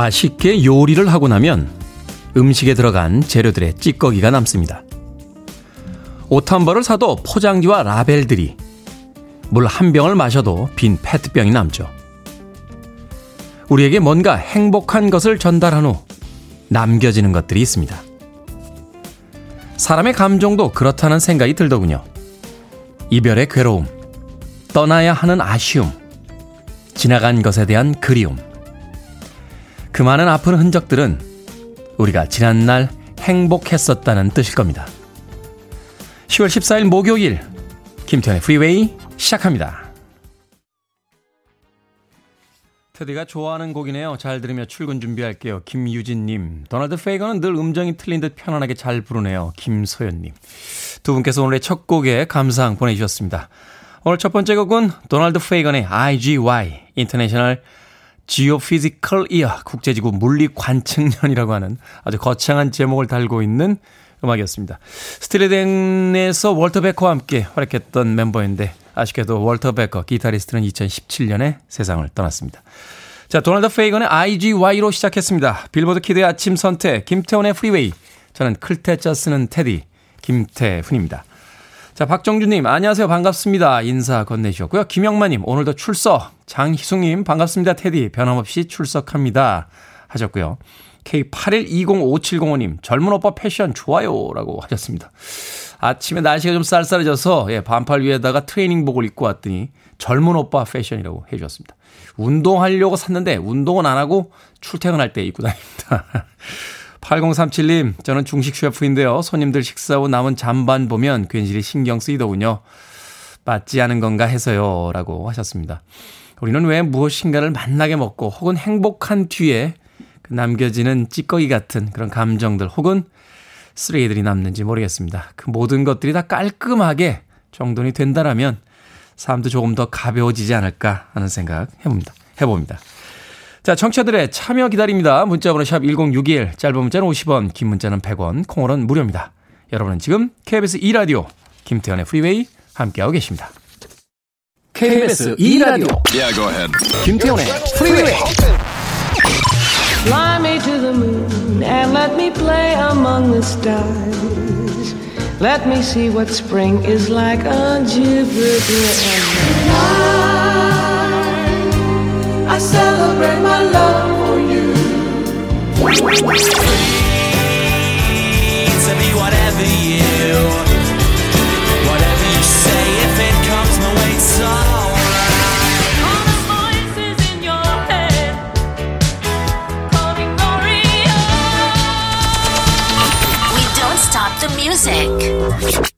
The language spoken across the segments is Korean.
맛있게 요리를 하고 나면 음식에 들어간 재료들의 찌꺼기가 남습니다. 옷 한 벌을 사도 포장지와 라벨들이 물 한 병을 마셔도 빈 페트병이 남죠. 우리에게 뭔가 행복한 것을 전달한 후 남겨지는 것들이 있습니다. 사람의 감정도 그렇다는 생각이 들더군요. 이별의 괴로움, 떠나야 하는 아쉬움, 지나간 것에 대한 그리움. 그 많은 아픈 흔적들은 우리가 지난날 행복했었다는 뜻일 겁니다. 10월 14일 목요일, 김태훈의 프리웨이 시작합니다. 테디가 좋아하는 곡이네요. 잘 들으며 출근 준비할게요. 김유진님. 도널드 페이건은 늘 음정이 틀린 듯 편안하게 잘 부르네요. 김소연님. 두 분께서 오늘의 첫 곡에 감상 보내주셨습니다. 오늘 첫 번째 곡은 도널드 페이건의 IGY, International Geophysical Year, 국제지구 물리관측년이라고 하는 아주 거창한 제목을 달고 있는 음악이었습니다. 스틸리 댄에서 월터 베커와 함께 활약했던 멤버인데 아쉽게도 월터 베커 기타리스트는 2017년에 세상을 떠났습니다. 자, 도널드 페이건의 IGY로 시작했습니다. 빌보드 키드의 아침 선택, 김태훈의 프리웨이. 저는 클 태자 쓰는 테디, 김태훈입니다. 자, 박정주님, 안녕하세요. 반갑습니다. 인사 건네주셨고요. 김영만님, 오늘도 출석. 장희숙님, 반갑습니다. 테디, 변함없이 출석합니다. 하셨고요. K81205705님, 젊은 오빠 패션 좋아요. 라고 하셨습니다. 아침에 날씨가 좀 쌀쌀해져서, 예, 반팔 위에다가 트레이닝복을 입고 왔더니, 젊은 오빠 패션이라고 해주셨습니다. 운동하려고 샀는데, 운동은 안 하고 출퇴근할 때 입고 다닙니다. 8037님, 저는 중식 셰프인데요. 손님들 식사 후 남은 잔반 보면 괜시리 신경 쓰이더군요. 맞지 않은 건가 해서요. 라고 하셨습니다. 우리는 왜 무엇인가를 만나게 먹고 혹은 행복한 뒤에 그 남겨지는 찌꺼기 같은 그런 감정들 혹은 쓰레기들이 남는지 모르겠습니다. 그 모든 것들이 다 깔끔하게 정돈이 된다라면 삶도 조금 더 가벼워지지 않을까 하는 생각 해봅니다. 해봅니다. 자, 청취자들의 참여 기다립니다. 문자번호 샵 1061, 짧은 문자는 50원, 긴 문자는 100원, 콩으로는 무료입니다. 여러분은 지금 KBS 2라디오 김태훈의 프리웨이 함께하고 계십니다. KBS 2라디오 yeah, go ahead. 김태훈의 프리웨이 Fly me to the moon and let me play among the stars Let me see what spring is like on Jupiter I celebrate my love for you. Free to be whatever you, whatever you say. If it comes my way, it's alright. All the voices in your head, calling Gloria. We don't stop the music.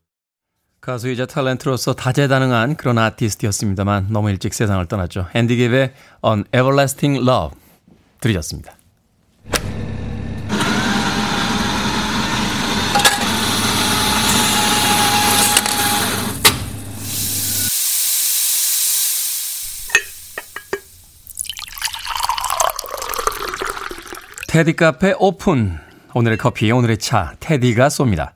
가수이자 탤런트로서 다재다능한 그런 아티스트였습니다만 너무 일찍 세상을 떠났죠. 앤디 깁의 On Everlasting Love 들으셨습니다. 테디 카페 오픈. 오늘의 커피, 오늘의 차, 테디가 쏩니다.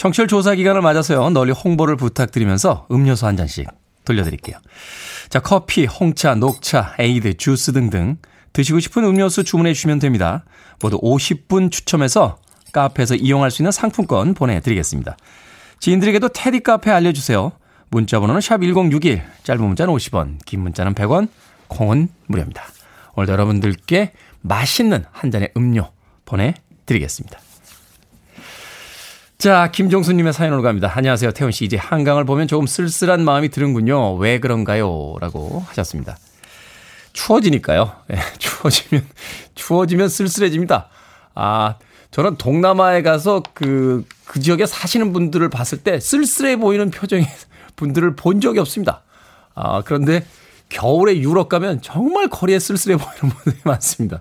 청취율 조사 기간을 맞아서요. 널리 홍보를 부탁드리면서 음료수 한 잔씩 돌려드릴게요. 자, 커피, 홍차, 녹차, 에이드, 주스 등등 드시고 싶은 음료수 주문해 주시면 됩니다. 모두 50분 추첨해서 카페에서 이용할 수 있는 상품권 보내드리겠습니다. 지인들에게도 테디 카페 알려주세요. 문자 번호는 샵 1061, 짧은 문자는 50원, 긴 문자는 100원, 콩은 무료입니다. 오늘도 여러분들께 맛있는 한 잔의 음료 보내드리겠습니다. 자, 김종수님의 사연으로 갑니다. 안녕하세요, 태훈 씨. 이제 한강을 보면 조금 쓸쓸한 마음이 드는군요. 왜 그런가요? 라고 하셨습니다. 추워지니까요. 네, 추워지면, 추워지면 쓸쓸해집니다. 아, 저는 동남아에 가서 그, 그 지역에 사시는 분들을 봤을 때 쓸쓸해 보이는 표정의 분들을 본 적이 없습니다. 아, 그런데 겨울에 유럽 가면 정말 거리에 쓸쓸해 보이는 분들이 많습니다.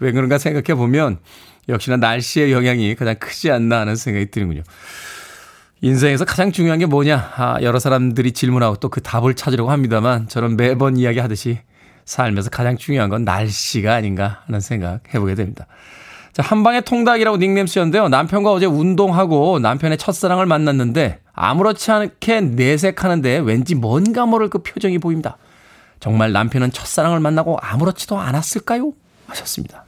왜 그런가 생각해 보면 역시나 날씨의 영향이 가장 크지 않나 하는 생각이 드는군요. 인생에서 가장 중요한 게 뭐냐? 아, 여러 사람들이 질문하고 또 그 답을 찾으려고 합니다만 저는 매번 이야기하듯이 삶에서 가장 중요한 건 날씨가 아닌가 하는 생각 해보게 됩니다. 자, 한방의 통닭이라고 닉네임 쓰였는데요. 남편과 어제 운동하고 남편의 첫사랑을 만났는데 아무렇지 않게 내색하는데 왠지 뭔가 모를 그 표정이 보입니다. 정말 남편은 첫사랑을 만나고 아무렇지도 않았을까요? 하셨습니다.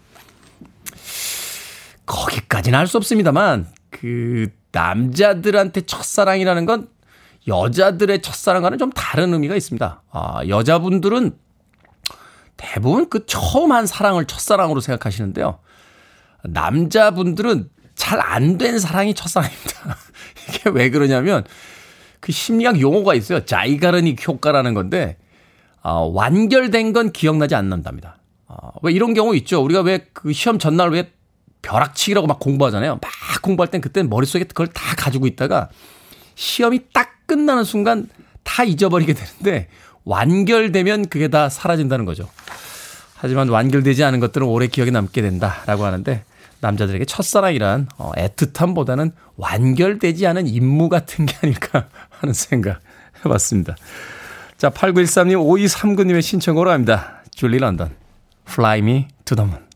거기까지는 할 수 없습니다만 그 남자들한테 첫사랑이라는 건 여자들의 첫사랑과는 좀 다른 의미가 있습니다. 아, 여자분들은 대부분 그 처음 한 사랑을 첫사랑으로 생각하시는데요. 남자분들은 잘 안 된 사랑이 첫사랑입니다. 이게 왜 그러냐면 그 심리학 용어가 있어요. 자이가르닉 효과라는 건데 어, 완결된 건 기억나지 않는답니다. 어, 왜 이런 경우 있죠. 우리가 왜 그 시험 전날 왜 벼락치기라고 막 공부하잖아요. 막 공부할 땐 그때는 머릿속에 그걸 다 가지고 있다가 시험이 딱 끝나는 순간 다 잊어버리게 되는데 완결되면 그게 다 사라진다는 거죠. 하지만 완결되지 않은 것들은 오래 기억에 남게 된다라고 하는데 남자들에게 첫사랑이란 어, 애틋함보다는 완결되지 않은 임무 같은 게 아닐까 하는 생각 해봤습니다. 자, 8913님, 5239님의 신청으로 합니다. 줄리 런던, Fly Me to the Moon.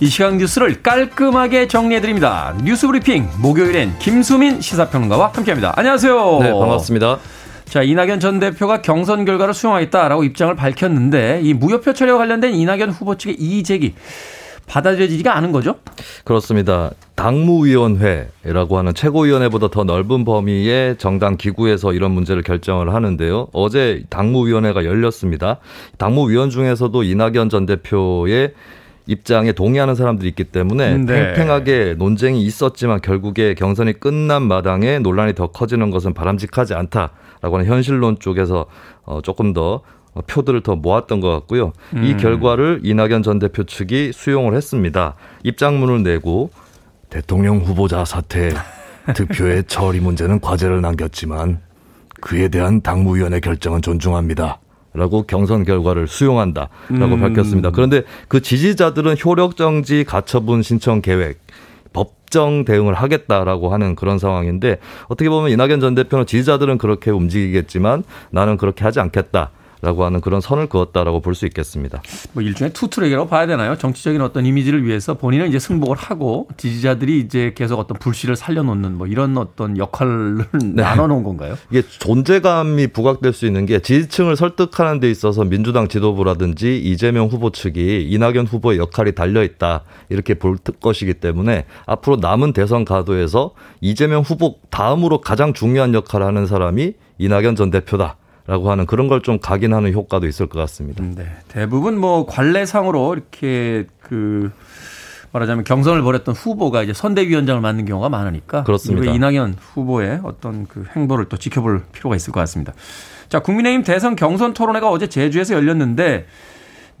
이 시간 뉴스를 깔끔하게 정리해드립니다. 뉴스 브리핑 목요일엔 김수민 시사평론가와 함께합니다. 안녕하세요. 네, 반갑습니다. 자, 이낙연 전 대표가 경선 결과를 수용하겠다라고 입장을 밝혔는데 이 무효표 처리와 관련된 이낙연 후보 측의 이의 제기 받아들여지지가 않은 거죠? 그렇습니다. 당무위원회라고 하는 최고위원회보다 더 넓은 범위의 정당 기구에서 이런 문제를 결정을 하는데요. 어제 당무위원회가 열렸습니다. 당무위원 중에서도 이낙연 전 대표의 입장에 동의하는 사람들이 있기 때문에 네. 팽팽하게 논쟁이 있었지만 결국에 경선이 끝난 마당에 논란이 더 커지는 것은 바람직하지 않다라고 하는 현실론 쪽에서 어 조금 더 표들을 더 모았던 것 같고요. 음. 이 결과를 이낙연 전 대표 측이 수용을 했습니다. 입장문을 내고 대통령 후보자 사태 득표의 처리 문제는 과제를 남겼지만 그에 대한 당무위원회 결정은 존중합니다. 라고 경선 결과를 수용한다라고 음. 밝혔습니다. 그런데 그 지지자들은 효력 정지 가처분 신청 계획 법정 대응을 하겠다라고 하는 그런 상황인데 어떻게 보면 이낙연 전 대표는 지지자들은 그렇게 움직이겠지만 나는 그렇게 하지 않겠다. 라고 하는 그런 선을 그었다라고 볼 수 있겠습니다. 뭐 일종의 투트랙이라고 봐야 되나요? 정치적인 어떤 이미지를 위해서 본인은 이제 승복을 하고 지지자들이 이제 계속 어떤 불씨를 살려놓는 뭐 이런 어떤 역할을 네. 나눠놓은 건가요? 이게 존재감이 부각될 수 있는 게 지지층을 설득하는 데 있어서 민주당 지도부라든지 이재명 후보 측이 이낙연 후보의 역할이 달려 있다 이렇게 볼 것이기 때문에 앞으로 남은 대선 가도에서 이재명 후보 다음으로 가장 중요한 역할을 하는 사람이 이낙연 전 대표다. 라고 하는 그런 걸 좀 각인하는 효과도 있을 것 같습니다. 네. 대부분 뭐 관례상으로 이렇게 그 말하자면 경선을 벌였던 후보가 이제 선대위원장을 맡는 경우가 많으니까 그렇습니다. 이낙연 후보의 어떤 그 행보를 또 지켜볼 필요가 있을 것 같습니다. 자, 국민의힘 대선 경선 토론회가 어제 제주에서 열렸는데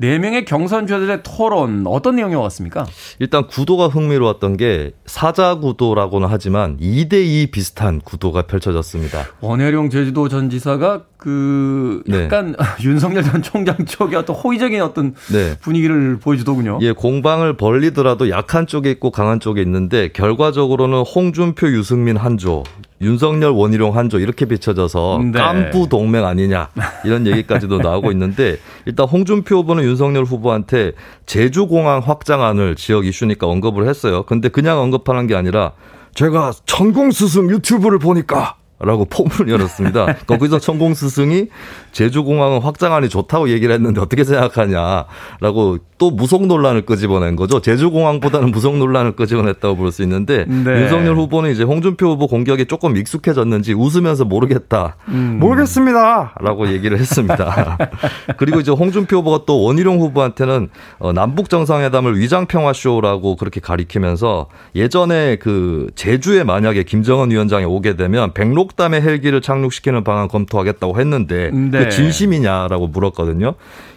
4명의 경선 주자들의 토론 어떤 내용이 왔습니까? 일단 구도가 흥미로웠던 게 사자 구도라고는 하지만 2대2 비슷한 구도가 펼쳐졌습니다. 원혜룡 제주도 전 지사가 그 네. 약간 네. 윤석열 전 총장 쪽의 어떤 호의적인 어떤 네. 분위기를 보여주더군요. 예, 공방을 벌리더라도 약한 쪽에 있고 강한 쪽에 있는데 결과적으로는 홍준표, 유승민 한조, 윤석열, 원희룡 한조 이렇게 비춰져서 네. 깐부 동맹 아니냐 이런 얘기까지도 나오고 있는데 일단 홍준표 후보는 윤석열 후보한테 제주공항 확장안을 지역 이슈니까 언급을 했어요. 근데 그냥 언급하는 게 아니라 제가 천공 스승 유튜브를 보니까 라고 포문을 열었습니다. 거기서 천공 스승이 제주공항은 확장안이 좋다고 얘기를 했는데 어떻게 생각하냐라고 또 무속 논란을 끄집어낸 거죠. 제주공항보다는 무속 논란을 끄집어냈다고 볼 수 있는데 네. 윤석열 후보는 이제 홍준표 후보 공격에 조금 익숙해졌는지 웃으면서 모르겠다. 음. 모르겠습니다 라고 얘기를 했습니다. 그리고 이제 홍준표 후보가 또 원희룡 후보한테는 어, 남북 정상회담을 위장 평화 쇼라고 그렇게 가리키면서 예전에 그 제주에 만약에 김정은 위원장이 오게 되면 백록 담의 헬기를 착륙시키는 방안 검토하겠다고 했는데 네. 그 진심이냐라고 물었거든요.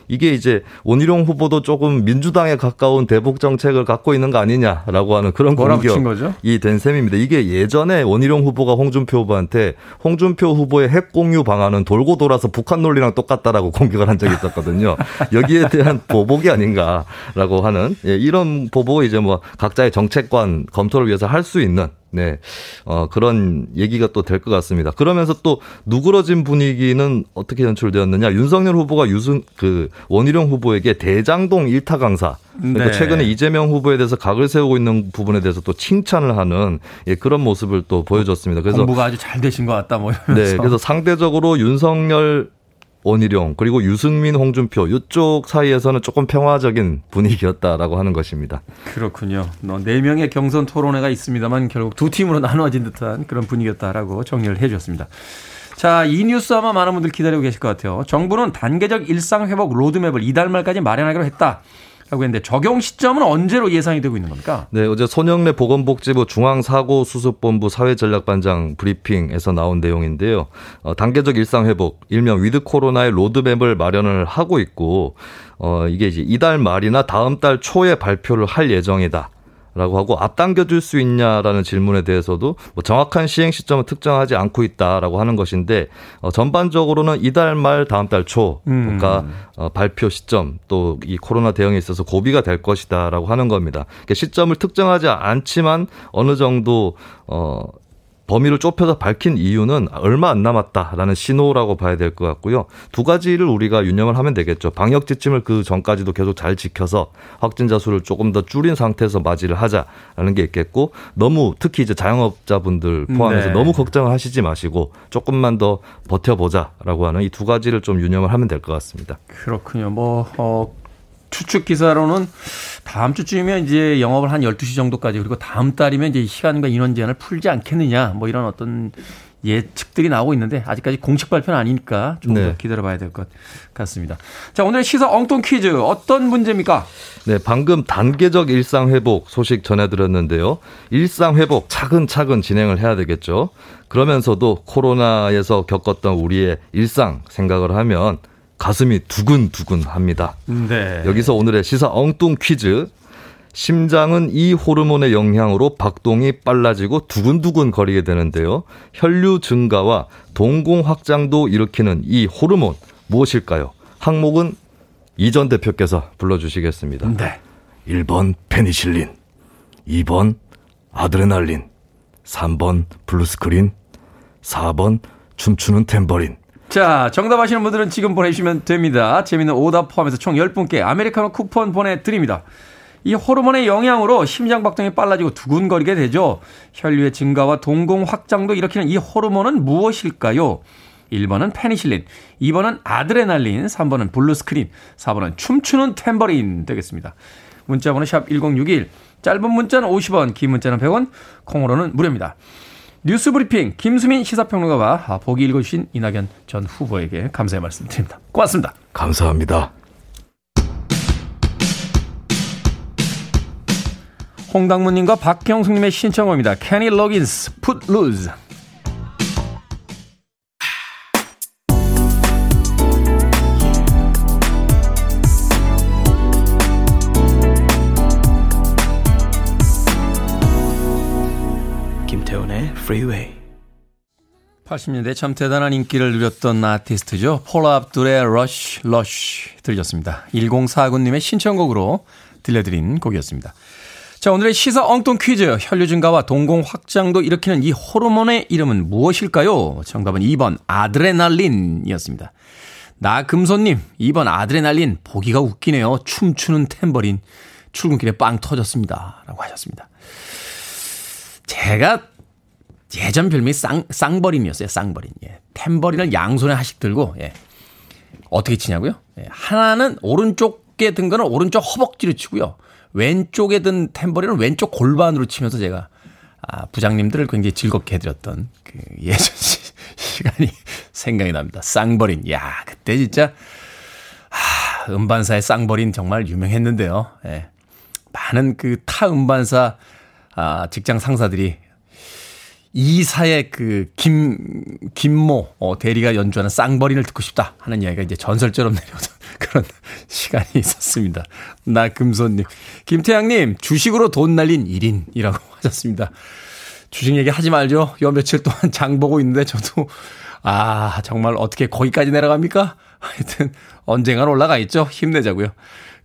이게 이제 원희룡 후보도 조금 민주당에 가까운 대북 정책을 갖고 있는 거 아니냐라고 하는 그런 공격이 된 셈입니다. 이게 예전에 원희룡 후보가 홍준표 후보한테 홍준표 후보의 핵 공유 방안은 돌고 돌아서 북한 논리랑 똑같다라고 공격을 한 적이 있었거든요. 여기에 대한 보복이 아닌가라고 하는 예, 이런 보복을 이제 뭐 각자의 정책관 검토를 위해서 할 수 있는 네. 어, 그런 얘기가 또 될 것 같습니다. 그러면서 또 누그러진 분위기는 어떻게 연출되었느냐. 윤석열 후보가 유승, 그, 원희룡 후보에게 대장동 일타 강사. 그러니까 네. 최근에 이재명 후보에 대해서 각을 세우고 있는 부분에 대해서 또 칭찬을 하는 예, 그런 모습을 또 보여줬습니다. 그래서 공부가 아주 잘 되신 것 같다 뭐 이러면서. 네, 그래서 상대적으로 윤석열 원희룡 그리고 유승민 홍준표 이쪽 사이에서는 조금 평화적인 분위기였다라고 하는 것입니다. 그렇군요. 네 명의 경선 토론회가 있습니다만 결국 두 팀으로 나누어진 듯한 그런 분위기였다라고 정리를 해주셨습니다. 자, 이 뉴스 아마 많은 분들 기다리고 계실 것 같아요. 정부는 단계적 일상 회복 로드맵을 이달 말까지 마련하기로 했다. 라고 했는데 적용 시점은 언제로 예상이 되고 있는 겁니까? 네, 어제 손영래 보건복지부 중앙사고수습본부 사회전략반장 브리핑에서 나온 내용인데요. 어, 단계적 일상회복, 일명 위드 코로나의 로드맵을 마련을 하고 있고, 어, 이게 이제 이달 말이나 다음 달 초에 발표를 할 예정이다. 라고 하고 앞당겨 줄 수 있냐라는 질문에 대해서도 뭐 정확한 시행 시점을 특정하지 않고 있다라고 하는 것인데 어, 전반적으로는 이달 말 다음 달 초, 음. 그러니까 어, 발표 시점 또 이 코로나 대응에 있어서 고비가 될 것이다라고 하는 겁니다. 그러니까 시점을 특정하지 않지만 어느 정도 어 범위를 좁혀서 밝힌 이유는 얼마 안 남았다라는 신호라고 봐야 될 것 같고요. 두 가지를 우리가 유념을 하면 되겠죠. 방역 지침을 그 전까지도 계속 잘 지켜서 확진자 수를 조금 더 줄인 상태에서 맞이를 하자라는 게 있겠고 너무 특히 이제 자영업자분들 포함해서 네. 너무 걱정을 하시지 마시고 조금만 더 버텨보자라고 하는 이 두 가지를 좀 유념을 하면 될 것 같습니다. 그렇군요. 뭐 어, 추측 기사로는 다음 주쯤이면 이제 영업을 한 12시 정도까지 그리고 다음 달이면 이제 시간과 인원 제한을 풀지 않겠느냐 뭐 이런 어떤 예측들이 나오고 있는데 아직까지 공식 발표는 아니니까 좀더 기다려 봐야 될 것 같습니다. 자, 오늘의 시사 엉뚱 퀴즈 어떤 문제입니까? 네, 방금 단계적 일상 회복 소식 전해 드렸는데요. 일상 회복 차근차근 진행을 해야 되겠죠. 그러면서도 코로나에서 겪었던 우리의 일상 생각을 하면 가슴이 두근두근 합니다. 네. 여기서 오늘의 시사 엉뚱 퀴즈. 심장은 이 호르몬의 영향으로 박동이 빨라지고 두근두근 거리게 되는데요. 혈류 증가와 동공 확장도 일으키는 이 호르몬 무엇일까요? 항목은 이전 대표께서 불러주시겠습니다. 네. 1번 페니실린, 2번 아드레날린, 3번 블루스크린, 4번 춤추는 탬버린, 자, 정답 아시는 분들은 지금 보내주시면 됩니다. 재밌는 오답 포함해서 총 10분께 아메리카노 쿠폰 보내드립니다. 이 호르몬의 영향으로 심장 박동이 빨라지고 두근거리게 되죠. 혈류의 증가와 동공 확장도 일으키는 이 호르몬은 무엇일까요? 1번은 페니실린, 2번은 아드레날린, 3번은 블루스크린, 4번은 춤추는 템버린 되겠습니다. 문자번호 샵 1061, 짧은 문자는 50원, 긴 문자는 100원, 콩으로는 무료입니다. 뉴스 브리핑 김수민 시사평론가와 보기 읽어주신 이낙연 전 후보에게 감사의 말씀 드립니다. 고맙습니다. 감사합니다. 홍당무님과 박경숙님의 신청곡입니다. Kenny Loggins, Put Loose. Freeway. 80년대 참 대단한 인기를 누렸던 아티스트죠. 폴라 압둘의 Rush Rush 들으셨습니다. 1049님의 신청곡으로 들려드린 곡이었습니다. 자, 오늘의 시사 엉뚱 퀴즈. 혈류 증가와 동공 확장도 일으키는 이 호르몬의 이름은 무엇일까요? 정답은 2번 아드레날린이었습니다. 나금손님, 2번 아드레날린. 보기가 웃기네요. 춤추는 탬버린. 출근길에 빵 터졌습니다. 라고 하셨습니다. 제가 예전 별명이 쌍, 쌍버린이었어요. 쌍버린. 예. 템버린을 양손에 하나씩 들고, 예. 어떻게 치냐고요? 예. 하나는 오른쪽에 든 거는 오른쪽 허벅지로 치고요. 왼쪽에 든 템버린은 왼쪽 골반으로 치면서 제가 아, 부장님들을 굉장히 즐겁게 해드렸던 그 예전 시, 시간이 생각이 납니다. 쌍버린. 야, 그때 진짜, 아, 음반사의 쌍버린 정말 유명했는데요. 예. 많은 그 타 음반사 아, 직장 상사들이 이사의 그 김, 김모 어, 대리가 연주하는 쌍버린을 듣고 싶다 하는 이야기가 이제 전설처럼 내려오던 그런 시간이 있었습니다. 나 금손님. 김태양님, 주식으로 돈 날린 1인이라고 하셨습니다. 주식 얘기 하지 말죠. 요 며칠 동안 장 보고 있는데 저도, 아, 정말 어떻게 거기까지 내려갑니까? 하여튼, 언젠간 올라가 있죠. 힘내자고요.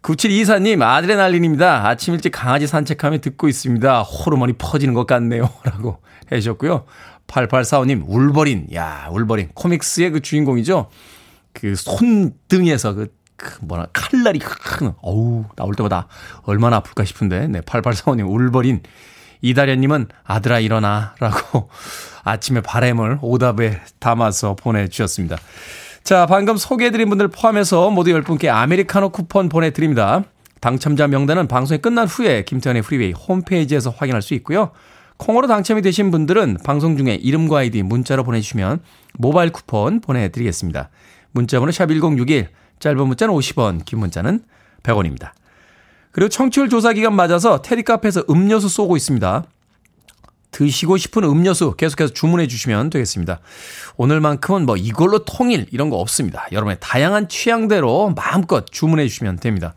9724님, 아드레날린입니다. 아침 일찍 강아지 산책하며 듣고 있습니다. 호르몬이 퍼지는 것 같네요. 라고 해주셨고요. 8845님, 울버린. 야, 울버린. 코믹스의 그 주인공이죠. 그 손등에서 그, 그 뭐라, 칼날이 큰, 어우, 나올 때마다 얼마나 아플까 싶은데. 네, 8845님, 울버린. 이다련님은 아들아 일어나. 라고 아침에 바램을 오답에 담아서 보내주셨습니다. 자, 방금 소개해드린 분들 포함해서 모두 10분께 아메리카노 쿠폰 보내드립니다. 당첨자 명단은 방송이 끝난 후에 김태훈의 프리웨이 홈페이지에서 확인할 수 있고요. 콩으로 당첨이 되신 분들은 방송 중에 이름과 아이디 문자로 보내주시면 모바일 쿠폰 보내드리겠습니다. 문자번호 샵1061, 짧은 문자는 50원, 긴 문자는 100원입니다. 그리고 청취율 조사 기간 맞아서 테디 카페에서 음료수 쏘고 있습니다. 드시고 싶은 음료수 계속해서 주문해 주시면 되겠습니다. 오늘만큼은 뭐 이걸로 통일 이런 거 없습니다. 여러분의 다양한 취향대로 마음껏 주문해 주시면 됩니다.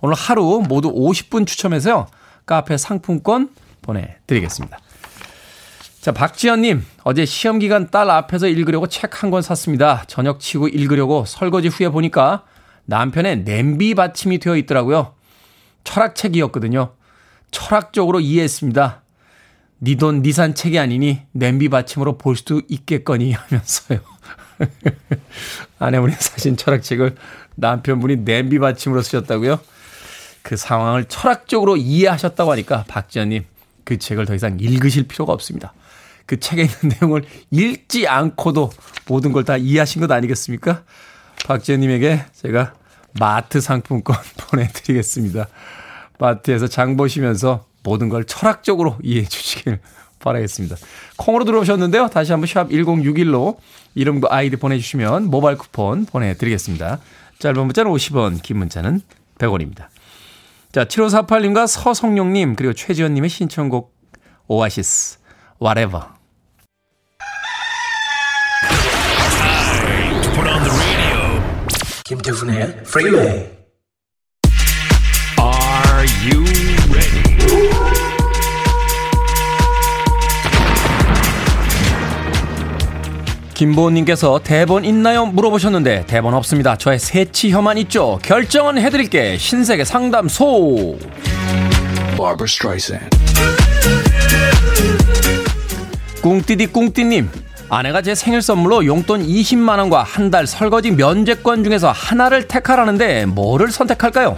오늘 하루 모두 50분 추첨해서요. 카페 상품권 보내드리겠습니다. 자, 박지현님, 어제 시험 기간 딸 앞에서 읽으려고 책 한 권 샀습니다. 저녁 치고 읽으려고 설거지 후에 보니까 남편의 냄비 받침이 되어 있더라고요. 철학책이었거든요. 철학적으로 이해했습니다. 니돈 니산 책이 아니니 냄비 받침으로 볼 수도 있겠거니 하면서요. 아내분이 사신 철학책을 남편분이 냄비 받침으로 쓰셨다고요? 그 상황을 철학적으로 이해하셨다고 하니까 박지현님 그 책을 더 이상 읽으실 필요가 없습니다. 그 책에 있는 내용을 읽지 않고도 모든 걸 다 이해하신 것 아니겠습니까? 박지현님에게 제가 마트 상품권 보내드리겠습니다. 마트에서 장 보시면서 모든 걸 철학적으로 이해해 주시길 바라겠습니다. 콩으로 들어오셨는데요. 다시 한번 샵 1061로 이름과 아이디 보내주시면 모바일 쿠폰 보내드리겠습니다. 짧은 문자는 50원, 긴 문자는 100원입니다. 자, 7548님과 서성용님, 그리고 최지현님의 신청곡 오아시스, Whatever. 김태훈의 프리웨이 Are you 김보은님께서 대본 있나요? 물어보셨는데 대본 없습니다. 저의 새치혀만 있죠. 결정은 해드릴게. 신세계 상담소. 꿍띠디 꿍띠님. 아내가 제 생일 선물로 용돈 20만 원과 한 달 설거지 면제권 중에서 하나를 택하라는데 뭐를 선택할까요?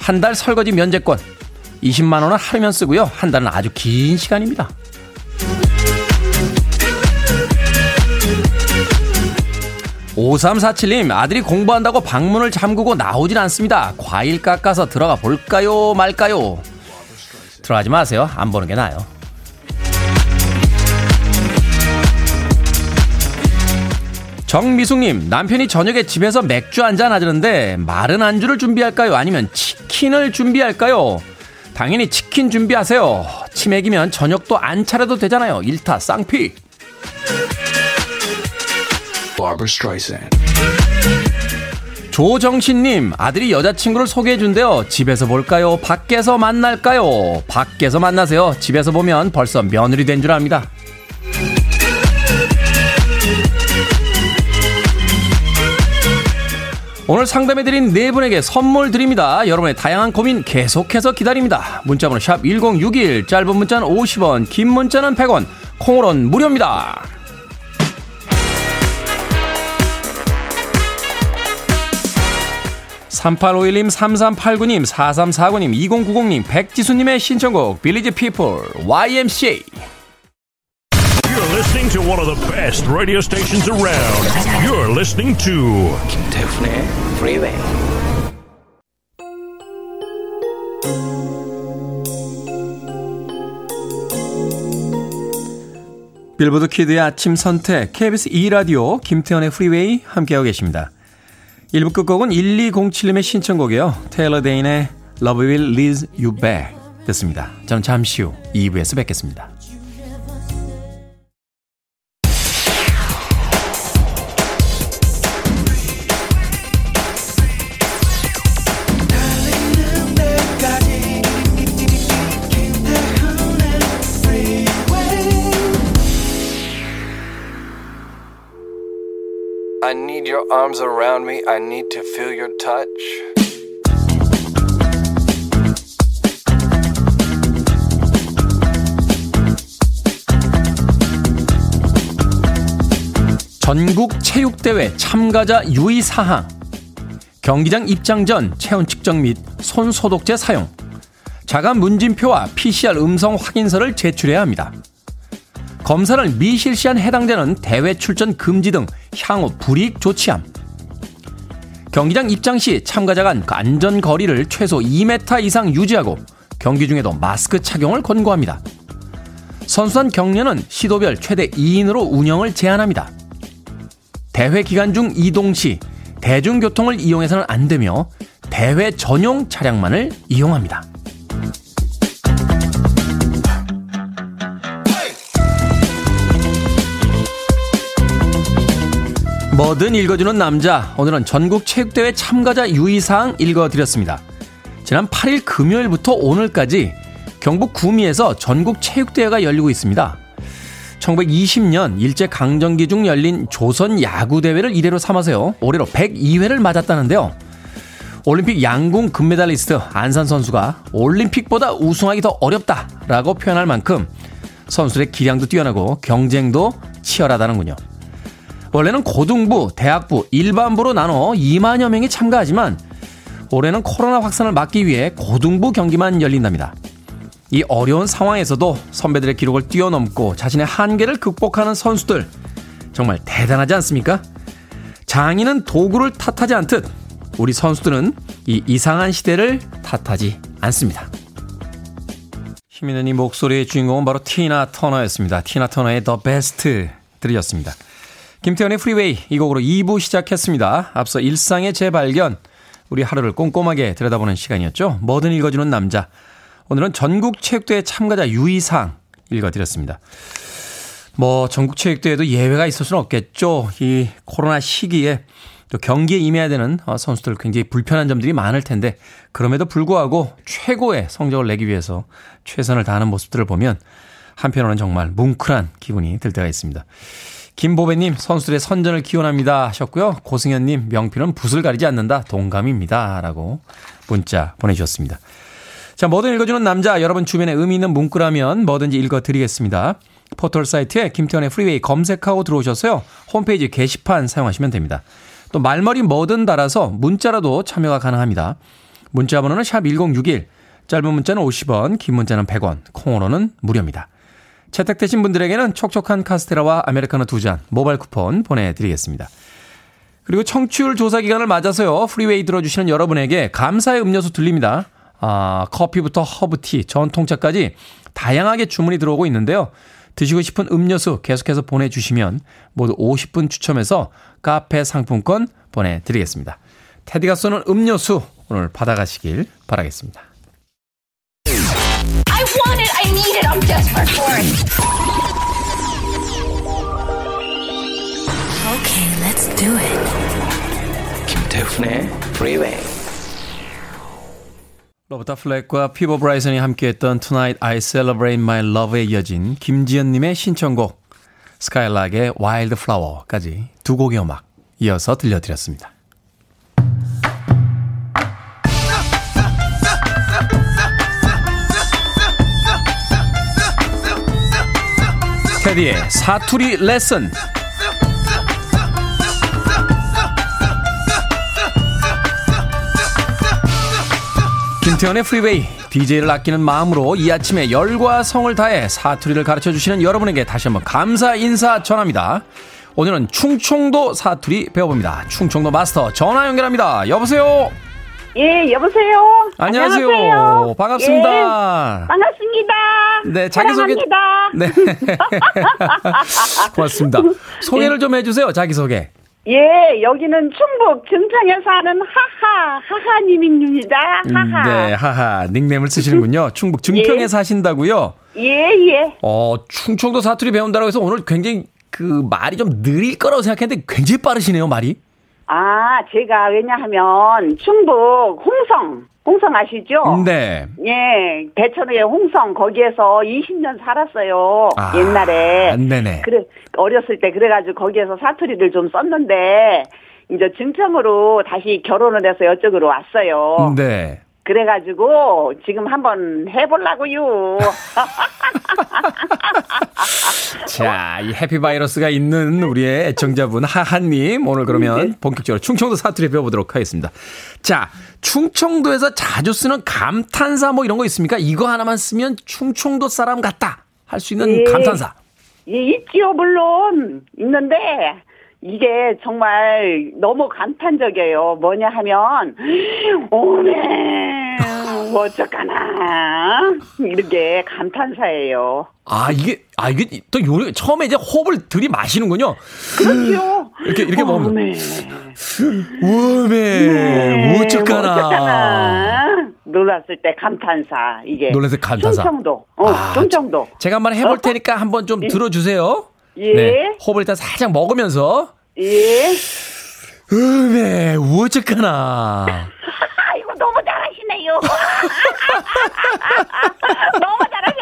한 달 설거지 면제권. 20만 원은 하루면 쓰고요. 한 달은 아주 긴 시간입니다. 5347님, 아들이 공부한다고 방문을 잠그고 나오질 않습니다. 과일 깎아서 들어가 볼까요? 말까요? 들어가지 마세요. 안 보는 게 나아요. 정미숙님, 남편이 저녁에 집에서 맥주 한잔 하자는데 마른 안주를 준비할까요? 아니면 치킨을 준비할까요? 당연히 치킨 준비하세요. 치맥이면 저녁도 안 차려도 되잖아요. 일타 쌍피. Barbara Streisand. 조정신님, 아들이 여자친구를 소개해준대요. 집에서 볼까요? 밖에서 만날까요? 밖에서 만나세요. 집에서 보면 벌써 며느리 된 줄 압니다. 오늘 상담해드린 네 분에게 선물 드립니다. 여러분의 다양한 고민 계속해서 기다립니다. 문자번호 샵 1061, 짧은 문자는 50원, 긴 문자는 100원, 콩으로는 무료입니다. 3851님, 3389님, 4349님, 2090님, 백지수님의 신청곡 빌리지 피플 YMCA You're listening to one of the best radio stations around. You're listening to 김태훈의 Freeway. 빌보드 kid의 아침 선택 KBS 2라디오 김태훈의 프리웨이 함께하고 계십니다. 1부 끝곡은 1207님의 신청곡이요. 테일러 데인의 Love Will Lead You Back 됐습니다. 저는 잠시 후 2부에서 뵙겠습니다. arms around me. I need to feel your touch. 전국 체육대회 참가자 유의 사항 경기장 입장 전 체온 측정 및 손 소독제 사용 자가 문진표와 PCR 음성 확인서를 제출해야 합니다. 검사를 미실시한 해당자는 대회 출전 금지 등 향후 불이익 조치함. 경기장 입장 시 참가자 간 안전 거리를 최소 2m 이상 유지하고 경기 중에도 마스크 착용을 권고합니다. 선수단 격려는 시도별 최대 2인으로 운영을 제한합니다. 대회 기간 중 이동 시 대중교통을 이용해서는 안 되며 대회 전용 차량만을 이용합니다. 뭐든 읽어주는 남자. 오늘은 전국 체육대회 참가자 유의사항 읽어드렸습니다. 지난 8일 금요일부터 오늘까지 경북 구미에서 전국 체육대회가 열리고 있습니다. 1920년 일제강점기 중 열린 조선 야구대회를 이래로 삼아서요. 올해로 102회를 맞았다는데요. 올림픽 양궁 금메달리스트 안산 선수가 올림픽보다 우승하기 더 어렵다라고 표현할 만큼 선수들의 기량도 뛰어나고 경쟁도 치열하다는군요. 원래는 고등부, 대학부, 일반부로 나눠 2만여 명이 참가하지만 올해는 코로나 확산을 막기 위해 고등부 경기만 열린답니다. 이 어려운 상황에서도 선배들의 기록을 뛰어넘고 자신의 한계를 극복하는 선수들 정말 대단하지 않습니까? 장인은 도구를 탓하지 않듯 우리 선수들은 이 이상한 시대를 탓하지 않습니다. 힘 있는 이 목소리의 주인공은 바로 티나 터너였습니다. 티나 터너의 The Best 들으셨습니다. 김태훈의 프리웨이 이 곡으로 2부 시작했습니다. 앞서 일상의 재발견, 우리 하루를 꼼꼼하게 들여다보는 시간이었죠. 뭐든 읽어주는 남자. 오늘은 전국 체육대회 참가자 유의사항 읽어드렸습니다. 뭐 전국 체육대회도 예외가 있을 수는 없겠죠. 이 코로나 시기에 또 경기에 임해야 되는 어, 선수들 굉장히 불편한 점들이 많을 텐데 그럼에도 불구하고 최고의 성적을 내기 위해서 최선을 다하는 모습들을 보면 한편으로는 정말 뭉클한 기분이 들 때가 있습니다. 김보배님 선수들의 선전을 기원합니다 하셨고요. 고승현님 명필은 붓을 가리지 않는다 동감입니다 라고 문자 보내주셨습니다. 자 뭐든 읽어주는 남자 여러분 주변에 의미 있는 문구라면 뭐든지 읽어드리겠습니다. 포털 사이트에 김태훈의 프리웨이 검색하고 들어오셔서요. 홈페이지 게시판 사용하시면 됩니다. 또 말머리 뭐든 달아서 문자라도 참여가 가능합니다. 문자 번호는 샵 1061, 짧은 문자는 50원, 긴 문자는 100원, 콩으로는 무료입니다. 채택되신 분들에게는 촉촉한 카스테라와 아메리카노 두 잔 모바일 쿠폰 보내드리겠습니다. 그리고 청취율 조사 기간을 맞아서요. 프리웨이 들어주시는 여러분에게 감사의 음료수 드립니다. 아, 커피부터 허브티, 전통차까지 다양하게 주문이 들어오고 있는데요. 드시고 싶은 음료수 계속해서 보내주시면 모두 50분 추첨해서 카페 상품권 보내드리겠습니다. 테디가 쏘는 음료수 오늘 받아가시길 바라겠습니다. Want it. I need it. I'm desperate for it. Okay, let's do it. 김태훈의 Freeway. 로버타 플랙과 피보 브라이슨이 함께했던 Tonight I Celebrate My Love에 이어진 김지연님의 신청곡 스카이락의 Wild Flower까지 두 곡의 음악 이어서 들려드렸습니다. 테디의 사투리 레슨 김태훈의 프리웨이 DJ를 아끼는 마음으로 이 아침에 열과 성을 다해 사투리를 가르쳐 주시는 여러분에게 다시 한번 감사 인사 전합니다. 오늘은 충청도 사투리 배워봅니다. 충청도 마스터 전화 연결합니다. 여보세요. 예, 여보세요. 안녕하세요. 안녕하세요. 반갑습니다. 예, 반갑습니다. 네, 자기소개. 네. 고맙습니다. 소개를 좀 해주세요, 자기소개. 예, 여기는 충북 증평에 사는 하하, 하하님입니다. 하하. 네, 하하. 닉네임을 쓰시는군요. 충북 증평에 예. 사신다고요? 예, 예. 어, 충청도 사투리 배운다고 해서 오늘 굉장히 그 말이 좀 느릴 거라고 생각했는데 굉장히 빠르시네요, 말이. 아, 제가 왜냐하면 충북 홍성, 홍성 아시죠? 네. 예, 대천의 홍성 거기에서 20년 살았어요. 아, 옛날에. 네네. 그래 어렸을 때 그래가지고 거기에서 사투리를 좀 썼는데 이제 증평으로 다시 결혼을 해서 이쪽으로 왔어요. 네. 그래가지고 지금 한번 해보려고요. 자, 이 해피바이러스가 있는 우리의 애청자분 하하님, 오늘 그러면 네. 본격적으로 충청도 사투리 배워보도록 하겠습니다. 자, 충청도에서 자주 쓰는 감탄사 뭐 이런 거 있습니까? 이거 하나만 쓰면 충청도 사람 같다. 할 수 있는 예. 감탄사. 예, 있지요, 물론. 있는데, 이게 정말 너무 감탄적이에요. 뭐냐 하면, 오메, 어쩌까나. 이렇게 감탄사예요. 아, 이게, 아, 이게 또 요리, 처음에 이제 호흡을 들이마시는군요. 그렇죠. 이렇게, 이렇게 먹으면. 오메. 오메, 어쩌까나. 놀랐을 때 감탄사, 이게. 놀랐을 때 감탄사. 충청도. 어, 아, 충청도. 제가 한번 해볼 어? 테니까 한번 좀 예. 들어주세요. 예. 네, 호흡을 일단 살짝 먹으면서. 예. 음에 어쩌까나. 이거 너무 잘하시네요. 너무 잘하셔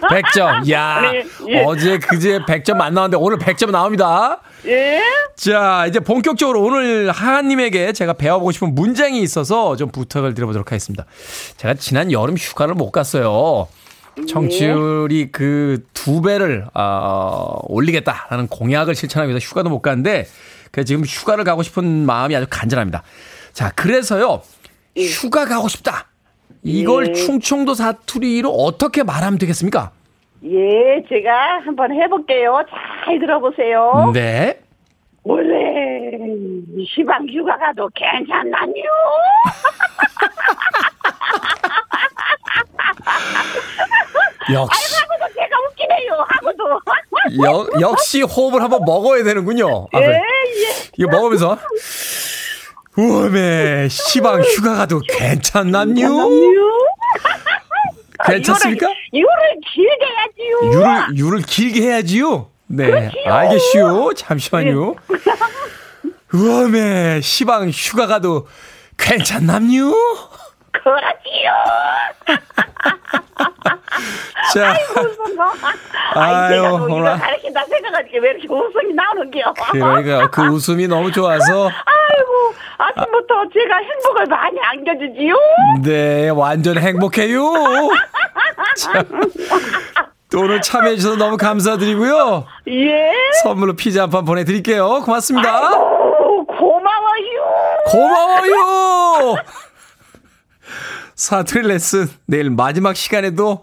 100점. 100점. 야, 예. 어제 그제 100점 안 나왔는데 오늘 100점 나옵니다. 예. 자, 이제 본격적으로 오늘 하하님에게 제가 배워보고 싶은 문장이 있어서 좀 부탁을 드려보도록 하겠습니다. 제가 지난 여름 휴가를 못 갔어요. 청취율이 그 두 배를 어, 올리겠다라는 공약을 실천하기 위해서 휴가도 못 갔는데 그 지금 휴가를 가고 싶은 마음이 아주 간절합니다. 자, 그래서요. 예. 휴가 가고 싶다. 이걸 예. 충청도 사투리로 어떻게 말하면 되겠습니까? 예, 제가 한번 해볼게요. 잘 들어보세요. 네. 원래 시방 휴가 가도 괜찮나요? 역시. 아이고, 하고도 제가 웃기네요, 하고도. 역, 역시 호흡을 한번 먹어야 되는군요. 아, 예, 예. 이거 먹으면서. 우메, 시방 휴가 가도 괜찮나요? 괜찮습니까? 유를, 유를 길게 해야지요. 유를, 유를 길게 해야지요? 네. 그렇지요. 알겠슈. 잠시만요. 우메, 시방 휴가 가도 괜찮남요? 그렇지요. 자. 아유, 오늘. 가르친다 생각하니까 왜 이렇게 웃음이 나오는겨. 그러니까 그 웃음이 너무 좋아서. 아이고, 아침부터 아, 제가 행복을 많이 안겨주지요. 네, 완전 행복해요. 자, 또 오늘 참여해주셔서 너무 감사드리고요. 예. 선물로 피자 한 판 보내드릴게요. 고맙습니다. 아이고, 고마워요. 고마워요. 사투리 레슨 내일 마지막 시간에도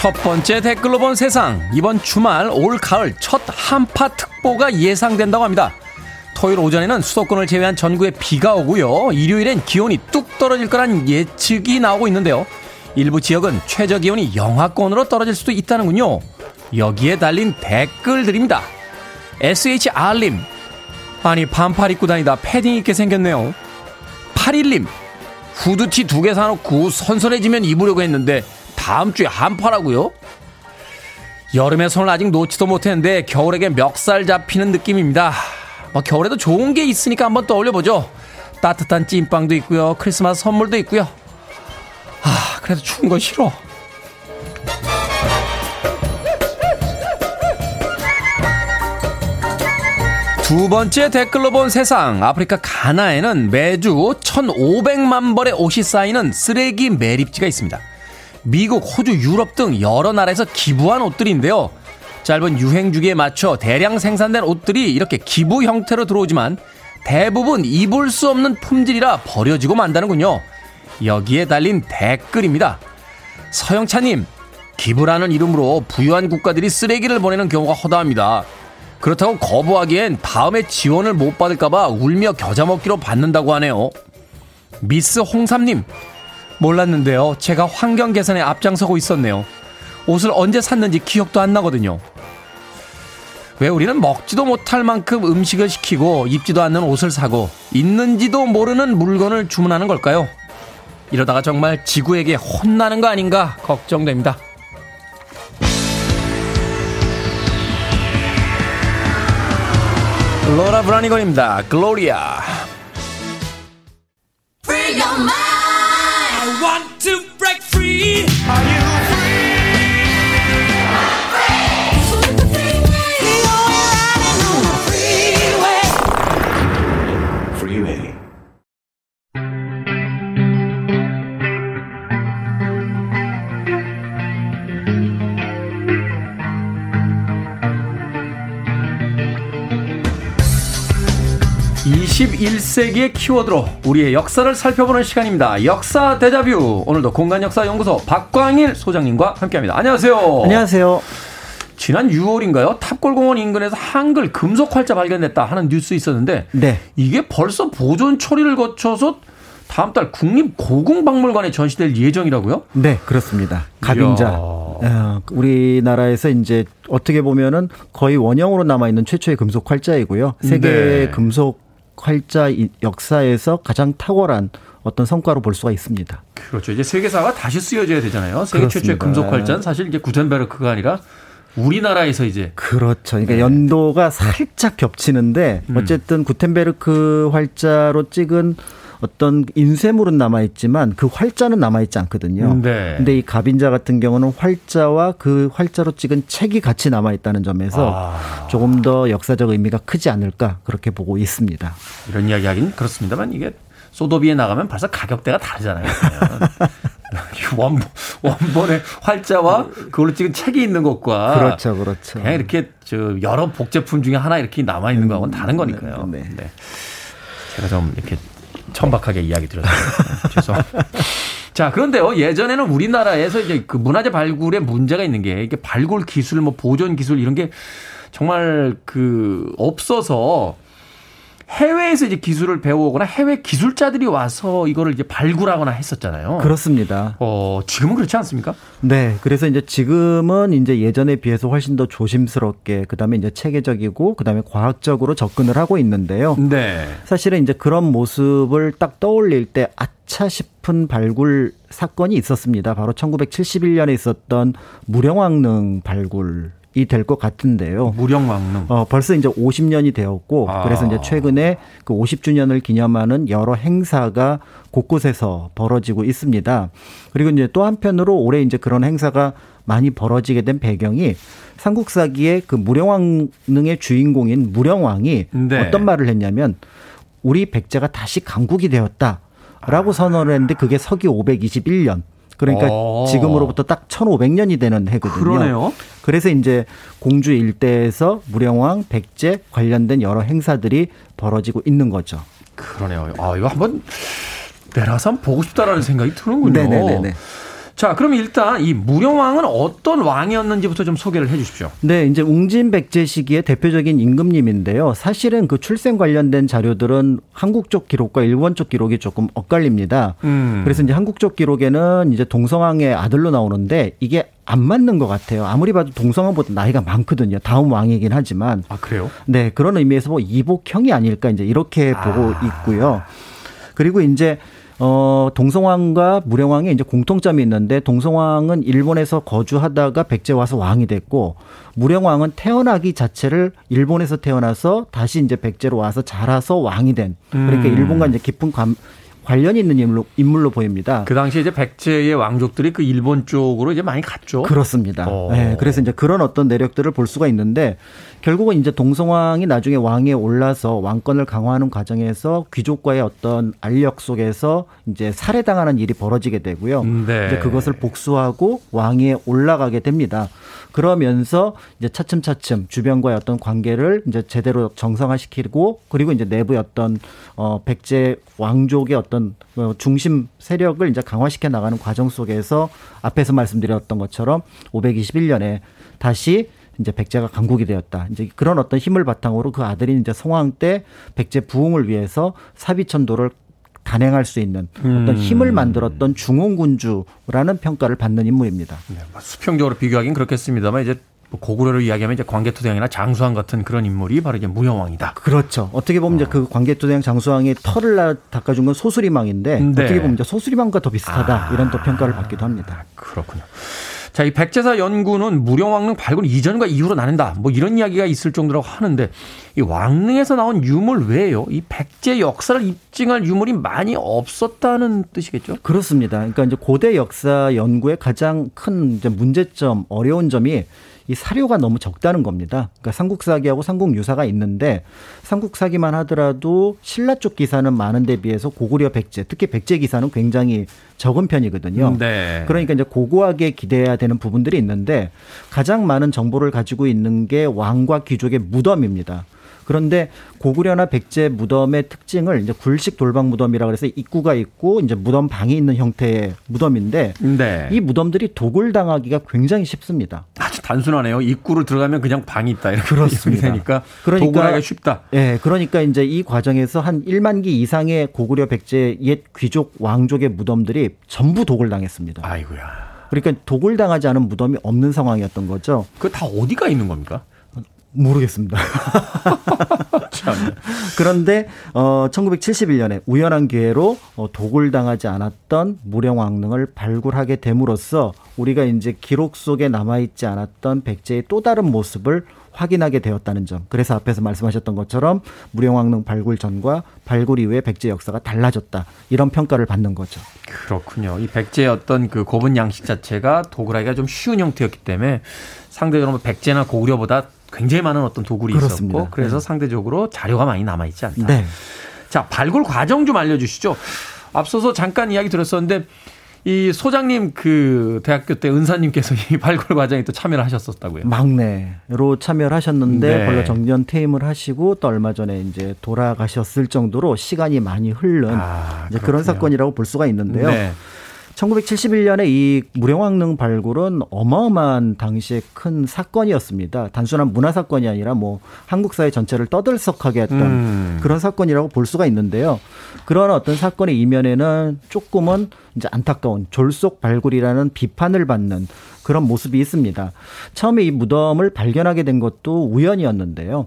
첫 번째 댓글로 본 세상. 이번 주말 올 가을 첫 한파 특보가 예상된다고 합니다. 토요일 오전에는 수도권을 제외한 전국에 비가 오고요. 일요일엔 기온이 뚝 떨어질 거란 예측이 나오고 있는데요. 일부 지역은 최저 기온이 영하권으로 떨어질 수도 있다는군요. 여기에 달린 댓글들입니다. SHR님. 아니, 반팔 입고 다니다 패딩 입게 생겼네요. 8일님. 후드티 두 개 사놓고 선선해지면 입으려고 했는데 다음 주에 한파라고요? 여름에 손을 아직 놓지도 못했는데 겨울에게 멱살 잡히는 느낌입니다. 뭐 겨울에도 좋은 게 있으니까 한번 떠올려보죠. 따뜻한 찐빵도 있고요. 크리스마스 선물도 있고요. 아, 그래도 추운 건 싫어. 두 번째 댓글로 본 세상. 아프리카 가나에는 매주 1,500만 벌의 옷이 쌓이는 쓰레기 매립지가 있습니다. 미국, 호주, 유럽 등 여러 나라에서 기부한 옷들인데요. 짧은 유행 주기에 맞춰 대량 생산된 옷들이 이렇게 기부 형태로 들어오지만 대부분 입을 수 없는 품질이라 버려지고 만다는군요. 여기에 달린 댓글입니다. 서영차님, 기부라는 이름으로 부유한 국가들이 쓰레기를 보내는 경우가 허다합니다. 그렇다고 거부하기엔 다음에 지원을 못 받을까봐 울며 겨자 먹기로 받는다고 하네요. 미스 홍삼님, 몰랐는데요. 제가 환경 개선에 앞장서고 있었네요. 옷을 언제 샀는지 기억도 안 나거든요. 왜 우리는 먹지도 못할 만큼 음식을 시키고 입지도 않는 옷을 사고 있는지도 모르는 물건을 주문하는 걸까요? 이러다가 정말 지구에게 혼나는 거 아닌가 걱정됩니다. 로라 브라니건입니다. 글로리아. One, two. 21세기의 키워드로 우리의 역사를 살펴보는 시간입니다. 역사 대자뷰. 오늘도 공간역사연구소 박광일 소장님과 함께합니다. 안녕하세요. 안녕하세요. 지난 6월인가요? 탑골공원 인근에서 한글 금속 활자 발견됐다 하는 뉴스 있었는데 네. 이게 벌써 보존 처리를 거쳐서 다음 달 국립고궁박물관에 전시될 예정이라고요? 네, 그렇습니다. 가빈자. 어, 우리나라에서 이제 어떻게 보면은 거의 원형으로 남아 있는 최초의 금속 활자이고요. 세계 네. 금속 활자 역사에서 가장 탁월한 어떤 성과로 볼 수가 있습니다. 그렇죠. 이제 세계사가 다시 쓰여져야 되잖아요. 세계 그렇습니다. 최초의 금속 활자는 사실 이제 구텐베르크가 아니라 우리나라에서 이제 그렇죠. 그러니까 네. 연도가 살짝 겹치는데 음. 어쨌든 구텐베르크 활자로 찍은 어떤 인쇄물은 남아 있지만 그 활자는 남아 있지 않거든요. 네. 근데 이 가빈자 같은 경우는 활자와 그 활자로 찍은 책이 같이 남아 있다는 점에서 아. 조금 더 역사적 의미가 크지 않을까 그렇게 보고 있습니다. 이런 이야기 하긴 그렇습니다만 이게 소도비에 나가면 벌써 가격대가 다르잖아요. 원, 원본의 활자와 그걸로 찍은 책이 있는 것과 그렇죠, 그렇죠. 그냥 이렇게 저 여러 복제품 중에 하나 이렇게 남아 있는 거하고는 다른 거니까요. 네, 네. 네. 제가 좀 이렇게 천박하게 이야기 드렸어요. 죄송. 자, 그런데요. 예전에는 우리나라에서 이제 그 문화재 발굴에 문제가 있는 게 이게 발굴 기술, 뭐 보존 기술 이런 게 정말 그 없어서 해외에서 이제 기술을 배워오거나 해외 기술자들이 와서 이거를 이제 발굴하거나 했었잖아요. 그렇습니다. 어, 지금은 그렇지 않습니까? 네. 그래서 이제 지금은 이제 예전에 비해서 훨씬 더 조심스럽게 그다음에 이제 체계적이고 그다음에 과학적으로 접근을 하고 있는데요. 네. 사실은 이제 그런 모습을 딱 떠올릴 때 아차 싶은 발굴 사건이 있었습니다. 바로 1971년에 있었던 무령왕릉 발굴 이 될 것 같은데요. 무령왕릉. 어, 벌써 이제 50년이 되었고 아. 그래서 이제 최근에 그 50주년을 기념하는 여러 행사가 곳곳에서 벌어지고 있습니다. 그리고 이제 또 한편으로 올해 이제 그런 행사가 많이 벌어지게 된 배경이 삼국사기의 그 무령왕릉의 주인공인 무령왕이 네. 어떤 말을 했냐면 우리 백제가 다시 강국이 되었다라고 아. 선언을 했는데 그게 서기 521년. 그러니까 오. 어. 지금으로부터 딱 1500년이 되는 해거든요. 그러네요. 그래서 이제 공주 일대에서 무령왕, 백제 관련된 여러 행사들이 벌어지고 있는 거죠. 그러네요. 아, 이거 한번 내라서 보고 싶다라는 생각이 드는군요. 네네네. 자, 그럼 일단 이 무령왕은 어떤 왕이었는지부터 좀 소개를 해 주십시오. 네, 이제 웅진백제 시기의 대표적인 임금님인데요. 사실은 그 출생 관련된 자료들은 한국 쪽 기록과 일본 쪽 기록이 조금 엇갈립니다. 음. 그래서 이제 한국 쪽 기록에는 이제 동성왕의 아들로 나오는데 이게 안 맞는 것 같아요. 아무리 봐도 동성왕보다 나이가 많거든요. 다음 왕이긴 하지만. 아, 그래요? 네, 그런 의미에서 뭐 이복형이 아닐까 이제 이렇게 보고 아. 있고요. 그리고 이제 어, 동성왕과 무령왕이 이제 공통점이 있는데 동성왕은 일본에서 거주하다가 백제 와서 왕이 됐고 무령왕은 태어나기 자체를 일본에서 태어나서 다시 이제 백제로 와서 자라서 왕이 된 그러니까 음. 일본과 이제 깊은 감, 관련이 있는 인물로, 인물로 보입니다. 그 당시에 이제 백제의 왕족들이 그 일본 쪽으로 이제 많이 갔죠. 그렇습니다. 어. 네, 그래서 이제 그런 어떤 내력들을 볼 수가 있는데 결국은 이제 동성왕이 나중에 왕에 올라서 왕권을 강화하는 과정에서 귀족과의 어떤 알력 속에서 이제 살해당하는 일이 벌어지게 되고요. 네. 이제 그것을 복수하고 왕위에 올라가게 됩니다. 그러면서 이제 차츰차츰 주변과의 어떤 관계를 이제 제대로 정상화시키고 그리고 이제 내부의 어떤 어 백제 왕족의 어떤 어, 중심 세력을 이제 강화시켜 나가는 과정 속에서 앞에서 말씀드렸던 것처럼 521년에 다시 이제 백제가 강국이 되었다. 이제 그런 어떤 힘을 바탕으로 그 아들이 이제 성왕 때 백제 부흥을 위해서 사비천도를 단행할 수 있는 어떤 음. 힘을 만들었던 중흥군주라는 평가를 받는 인물입니다. 네, 뭐 수평적으로 비교하기는 그렇겠습니다만 이제 뭐 고구려를 이야기하면 이제 광개토대왕이나 장수왕 같은 그런 인물이 바로 이제 무령왕이다. 그렇죠. 어떻게 보면 어. 이제 그 광개토대왕 장수왕이 털을 닦아준 건 소수리망인데 네. 어떻게 보면 이제 소수리망과 더 비슷하다 아. 이런 또 평가를 받기도 합니다. 그렇군요. 자, 이 백제사 연구는 무령왕릉 발굴 이전과 이후로 나눈다. 뭐 이런 이야기가 있을 정도라고 하는데 이 왕릉에서 나온 유물 외에요. 이 백제 역사를 입증할 유물이 많이 없었다는 뜻이겠죠? 그렇습니다. 그러니까 이제 고대 역사 연구의 가장 큰 문제점, 어려운 점이 이 사료가 너무 적다는 겁니다. 그러니까 삼국사기하고 삼국유사가 있는데 삼국사기만 하더라도 신라 쪽 기사는 많은 데 비해서 고구려 백제, 특히 백제 기사는 굉장히 적은 편이거든요. 네. 그러니까 이제 고고하게 기대해야 되는 부분들이 있는데 가장 많은 정보를 가지고 있는 게 왕과 귀족의 무덤입니다. 그런데 고구려나 백제 무덤의 특징을 이제 굴식 돌방 무덤이라 그래서 입구가 있고 이제 무덤 방이 있는 형태의 무덤인데 네. 이 무덤들이 도굴 당하기가 굉장히 쉽습니다. 아주 단순하네요. 입구를 들어가면 그냥 방이 있다 이렇게 그렇습니다. 되니까 그러니까 도굴하기가 쉽다. 예, 네, 그러니까 이제 이 과정에서 한 1만 기 이상의 고구려 백제 옛 귀족 왕족의 무덤들이 전부 도굴 당했습니다. 아이고야. 그러니까 도굴 당하지 않은 무덤이 없는 상황이었던 거죠. 그 다 어디가 있는 겁니까? 모르겠습니다. 그런데 어 1971년에 우연한 기회로 어, 도굴당하지 않았던 무령왕릉을 발굴하게 됨으로써 우리가 이제 기록 속에 남아 있지 않았던 백제의 또 다른 모습을 확인하게 되었다는 점. 그래서 앞에서 말씀하셨던 것처럼 무령왕릉 발굴 전과 발굴 이후에 백제 역사가 달라졌다. 이런 평가를 받는 거죠. 그렇군요. 이 백제의 어떤 그 고분 양식 자체가 도굴하기가 좀 쉬운 형태였기 때문에 상대적으로 뭐 백제나 고구려보다 굉장히 많은 어떤 도굴이 그렇습니다. 있었고 그래서 네. 상대적으로 자료가 많이 남아 있지 않다. 네. 자 발굴 과정 좀 알려 주시죠. 앞서서 잠깐 이야기 들었었는데 이 소장님 그 대학교 때 은사님께서 이 발굴 과정에 또 참여를 하셨었다고요. 막내로 참여를 하셨는데 네. 벌써 정년 퇴임을 하시고 또 얼마 전에 이제 돌아가셨을 정도로 시간이 많이 흐른 아, 그런 사건이라고 볼 수가 있는데요. 네. 1971년에 이 무령왕릉 발굴은 어마어마한 당시에 큰 사건이었습니다. 단순한 문화 사건이 아니라 뭐 한국 사회 전체를 떠들썩하게 했던 음. 그런 사건이라고 볼 수가 있는데요. 그런 어떤 사건의 이면에는 조금은 이제 안타까운 졸속 발굴이라는 비판을 받는 그런 모습이 있습니다. 처음에 이 무덤을 발견하게 된 것도 우연이었는데요.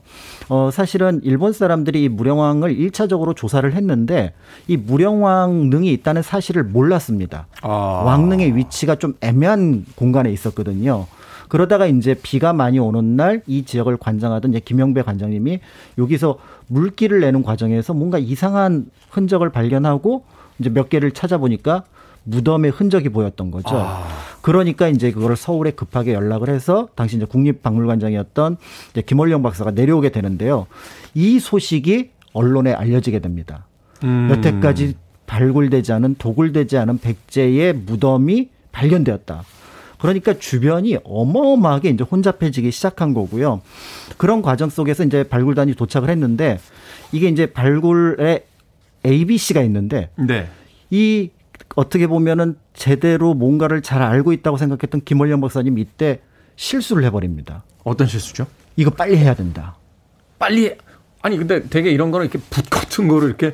어, 사실은 일본 사람들이 이 무령왕을 1차적으로 조사를 했는데 이 무령왕릉이 있다는 사실을 몰랐습니다. 아. 왕릉의 위치가 좀 애매한 공간에 있었거든요. 그러다가 이제 비가 많이 오는 날 이 지역을 관장하던 김영배 관장님이 여기서 물기를 내는 과정에서 뭔가 이상한 흔적을 발견하고 이제 몇 개를 찾아보니까 무덤의 흔적이 보였던 거죠. 아. 그러니까 이제 그거를 서울에 급하게 연락을 해서 당시 이제 국립박물관장이었던 이제 김월령 박사가 내려오게 되는데요. 이 소식이 언론에 알려지게 됩니다. 음. 여태까지 발굴되지 않은 도굴되지 않은 백제의 무덤이 발견되었다. 그러니까 주변이 어마어마하게 이제 혼잡해지기 시작한 거고요. 그런 과정 속에서 이제 발굴단이 도착을 했는데 이게 이제 발굴에 ABC가 있는데 네. 이 어떻게 보면은 제대로 뭔가를 잘 알고 있다고 생각했던 김월령 박사님 이때 실수를 해버립니다. 어떤 실수죠? 이거 빨리 해야 된다. 빨리 아니 근데 되게 이런 거는 이렇게 붓 같은 거를 이렇게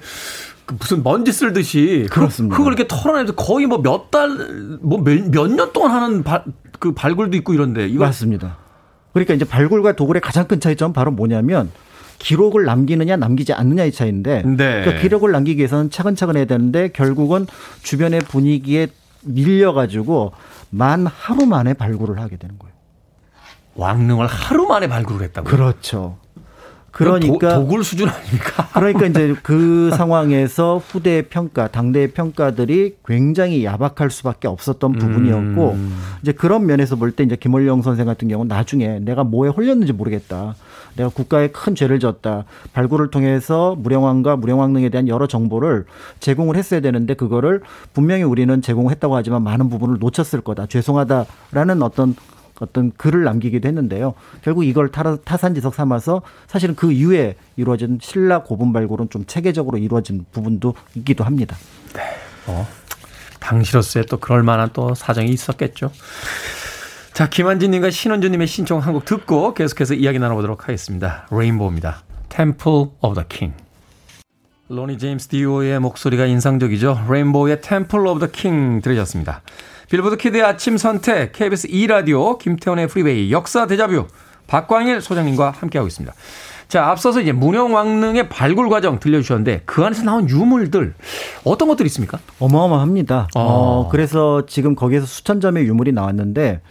그 무슨 먼지 쓸듯이 그렇습니다. 그걸 이렇게 털어내도 거의 뭐 몇 달 뭐 몇년 동안 하는 발, 그 발굴도 있고 이런데 이거 맞습니다. 그러니까 이제 발굴과 도굴의 가장 큰 차이점 바로 뭐냐면 기록을 남기느냐 남기지 않느냐의 차이인데 네. 그러니까 기록을 남기기 위해서는 차근차근 해야 되는데 결국은 주변의 분위기에 밀려가지고 만 하루 만에 발굴을 하게 되는 거예요. 왕릉을 하루 만에 발굴을 했다고요? 그렇죠. 그러니까 도, 굴 수준 아닙니까? 그러니까 이제 그 상황에서 후대의 평가, 당대의 평가들이 굉장히 야박할 수밖에 없었던 부분이었고 음. 이제 그런 면에서 볼 때 이제 김월령 선생 같은 경우는 나중에 내가 뭐에 홀렸는지 모르겠다. 내가 국가에 큰 죄를 졌다. 발굴을 통해서 무령왕과 무령왕릉에 대한 여러 정보를 제공을 했어야 되는데 그거를 분명히 우리는 제공했다고 하지만 많은 부분을 놓쳤을 거다. 죄송하다라는 어떤 어떤 글을 남기기도 했는데요. 결국 이걸 타산지석 삼아서 사실은 그 이후에 이루어진 신라 고분 발굴은 좀 체계적으로 이루어진 부분도 있기도 합니다. 네. 어, 당시로서의 또 그럴 만한 또 사정이 있었겠죠. 자, 김한진님과 신원주님의 신청 한곡 듣고 계속해서 이야기 나눠보도록 하겠습니다. 레인보우입니다. Temple of the King. 로니 제임스 디오의 목소리가 인상적이죠. 레인보우의 Temple of the King 들으셨습니다. 빌보드 kid의 아침 선택, KBS 2라디오, 김태훈의 프리웨이, 역사 데자뷰, 박광일 소장님과 함께하고 있습니다. 자, 앞서서 이제 무령왕릉의 발굴 과정 들려주셨는데 그 안에서 나온 유물들 어떤 것들이 있습니까? 어마어마합니다. 어. 어, 그래서 지금 거기에서 수천 점의 유물이 나왔는데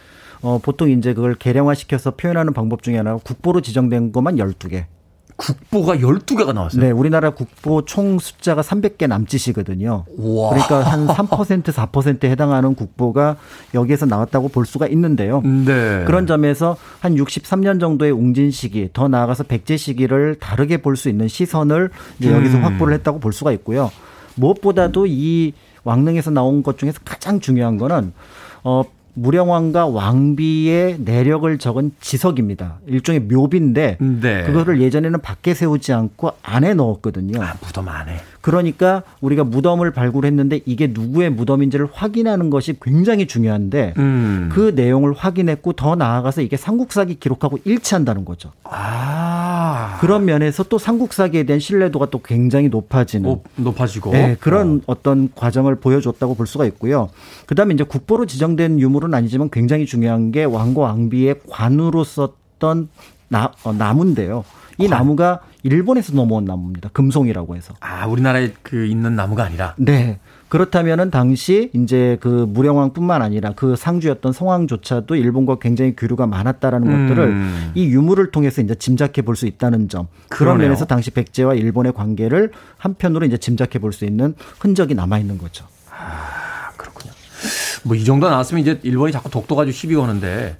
어, 보통 이제 그걸 계량화시켜서 표현하는 방법 중에 하나가 국보로 지정된 것만 12개. 국보가 12개가 나왔어요. 네, 우리나라 국보 총 숫자가 300개 남짓이거든요. 와. 그러니까 한 3% 4%에 해당하는 국보가 여기에서 나왔다고 볼 수가 있는데요. 네. 그런 점에서 한 63년 정도의 웅진 시기, 더 나아가서 백제 시기를 다르게 볼 수 있는 시선을 이제 여기서 음. 확보를 했다고 볼 수가 있고요. 무엇보다도 이 왕릉에서 나온 것 중에서 가장 중요한 거는 어 무령왕과 왕비의 내력을 적은 지석입니다. 일종의 묘비인데 네. 그거를 예전에는 밖에 세우지 않고 안에 넣었거든요. 아, 무덤 안에. 그러니까 우리가 무덤을 발굴했는데 이게 누구의 무덤인지를 확인하는 것이 굉장히 중요한데 음. 그 내용을 확인했고 더 나아가서 이게 삼국사기 기록하고 일치한다는 거죠. 아. 그런 면에서 또 삼국사기에 대한 신뢰도가 또 굉장히 높아지는 오, 높아지고 네, 그런 어. 떤 과정을 보여줬다고 볼 수가 있고요. 그다음에 이제 국보로 지정된 유물은 아니지만 굉장히 중요한 게 왕과 왕비의 관으로 썼던 나, 어, 나무인데요. 이 관. 나무가 일본에서 넘어온 나무입니다. 금송이라고 해서. 아, 우리나라에 그 있는 나무가 아니라. 네. 그렇다면은 당시 이제 그 무령왕뿐만 아니라 그 상주였던 성왕조차도 일본과 굉장히 교류가 많았다라는 음. 것들을 이 유물을 통해서 이제 짐작해 볼 수 있다는 점. 그런 그러네요. 면에서 당시 백제와 일본의 관계를 한편으로 이제 짐작해 볼 수 있는 흔적이 남아 있는 거죠. 아. 뭐 이 정도 나왔으면 이제 일본이 자꾸 독도 가지고 시비 거는데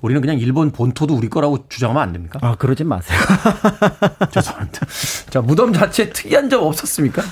우리는 그냥 일본 본토도 우리 거라고 주장하면 안 됩니까? 아, 그러진 마세요. 죄송합니다. 자, 무덤 자체에 특이한 점 없었습니까?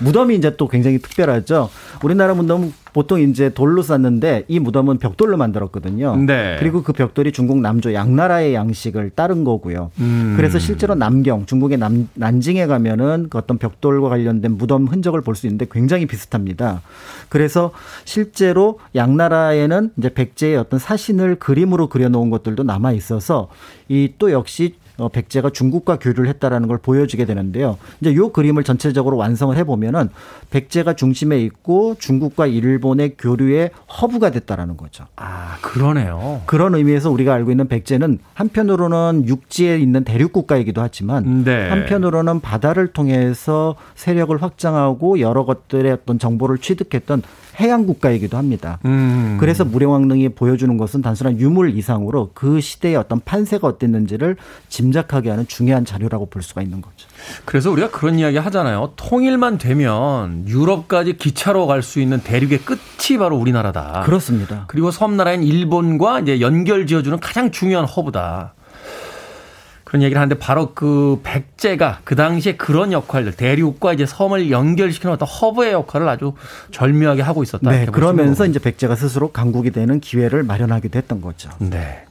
무덤이 이제 또 굉장히 특별하죠. 우리나라 무덤 보통 이제 돌로 쌓는데 이 무덤은 벽돌로 만들었거든요. 네. 그리고 그 벽돌이 중국 남조 양나라의 양식을 따른 거고요. 음. 그래서 실제로 남경, 중국의 남, 난징에 가면은 그 어떤 벽돌과 관련된 무덤 흔적을 볼 수 있는데 굉장히 비슷합니다. 그래서 실제로 양나라에는 이제 백제의 어떤 사신을 그림으로 그려놓은 것들도 남아 있어서 이 또 역시 어, 백제가 중국과 교류를 했다라는 걸 보여주게 되는데요. 이제 요 그림을 전체적으로 완성을 해보면은 백제가 중심에 있고 중국과 일본의 교류의 허브가 됐다라는 거죠. 아 그러네요. 그런 의미에서 우리가 알고 있는 백제는 한편으로는 육지에 있는 대륙 국가이기도 하지만 네. 한편으로는 바다를 통해서 세력을 확장하고 여러 것들의 어떤 정보를 취득했던 해양 국가이기도 합니다. 음. 그래서 무령왕릉이 보여주는 것은 단순한 유물 이상으로 그 시대의 어떤 판세가 어땠는지를 짐작하게 하는 중요한 자료라고 볼 수가 있는 거죠. 그래서 우리가 그런 이야기 하잖아요. 통일만 되면 유럽까지 기차로 갈 수 있는 대륙의 끝이 바로 우리나라다. 그렇습니다. 그리고 섬나라인 일본과 이제 연결 지어주는 가장 중요한 허브다. 그런 얘기를 하는데 바로 그 백제가 그 당시에 그런 역할들 대륙과 이제 섬을 연결시키는 어떤 허브의 역할을 아주 절묘하게 하고 있었다. 네, 그러면서 이제 백제가 스스로 강국이 되는 기회를 마련하기도 했던 거죠. 네.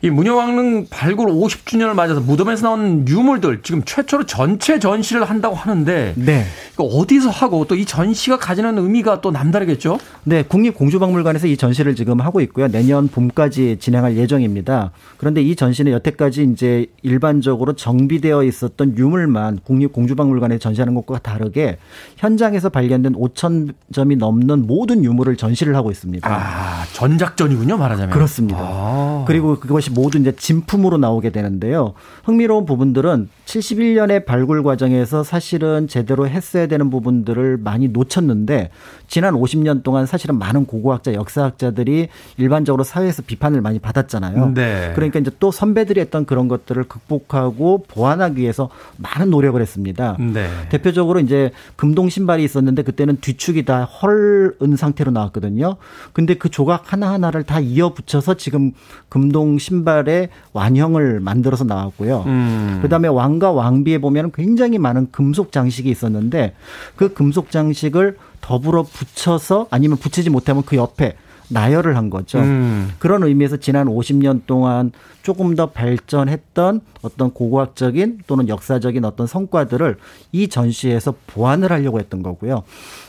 이 문여왕릉 발굴 50주년을 맞아서 무덤에서 나온 유물들 지금 최초로 전체 전시를 한다고 하는데 네. 어디서 하고 또 이 전시가 가지는 의미가 또 남다르겠죠? 네, 국립공주박물관에서 이 전시를 지금 하고 있고요. 내년 봄까지 진행할 예정입니다. 그런데 이 전시는 여태까지 이제 일반적으로 정비되어 있었던 유물만 국립공주박물관에 전시하는 것과 다르게 현장에서 발견된 5천 점이 넘는 모든 유물을 전시를 하고 있습니다. 아, 전작전이군요, 말하자면. 그렇습니다. 아. 그리고 그것이 모두 이제 진품으로 나오게 되는데요. 흥미로운 부분들은 71년의 발굴 과정에서 사실은 제대로 했어야 되는 부분들을 많이 놓쳤는데 지난 50년 동안 사실은 많은 고고학자, 역사학자들이 일반적으로 사회에서 비판을 많이 받았잖아요. 네. 그러니까 이제 또 선배들이 했던 그런 것들을 극복하고 보완하기 위해서 많은 노력을 했습니다. 네. 대표적으로 이제 금동 신발이 있었는데 그때는 뒤축이 다 헐은 상태로 나왔거든요. 근데 그 조각 하나하나를 다 이어 붙여서 지금 금동 신발의 완형을 만들어서 나왔고요. 음. 그다음에 왕과 왕비에 보면 굉장히 많은 금속 장식이 있었는데 그 금속 장식을 더불어 붙여서 아니면 붙이지 못하면 그 옆에 나열을 한 거죠. 음. 그런 의미에서 지난 50년 동안 조금 더 발전했던 어떤 고고학적인 또는 역사적인 어떤 성과들을 이 전시에서 보완을 하려고 했던 거고요.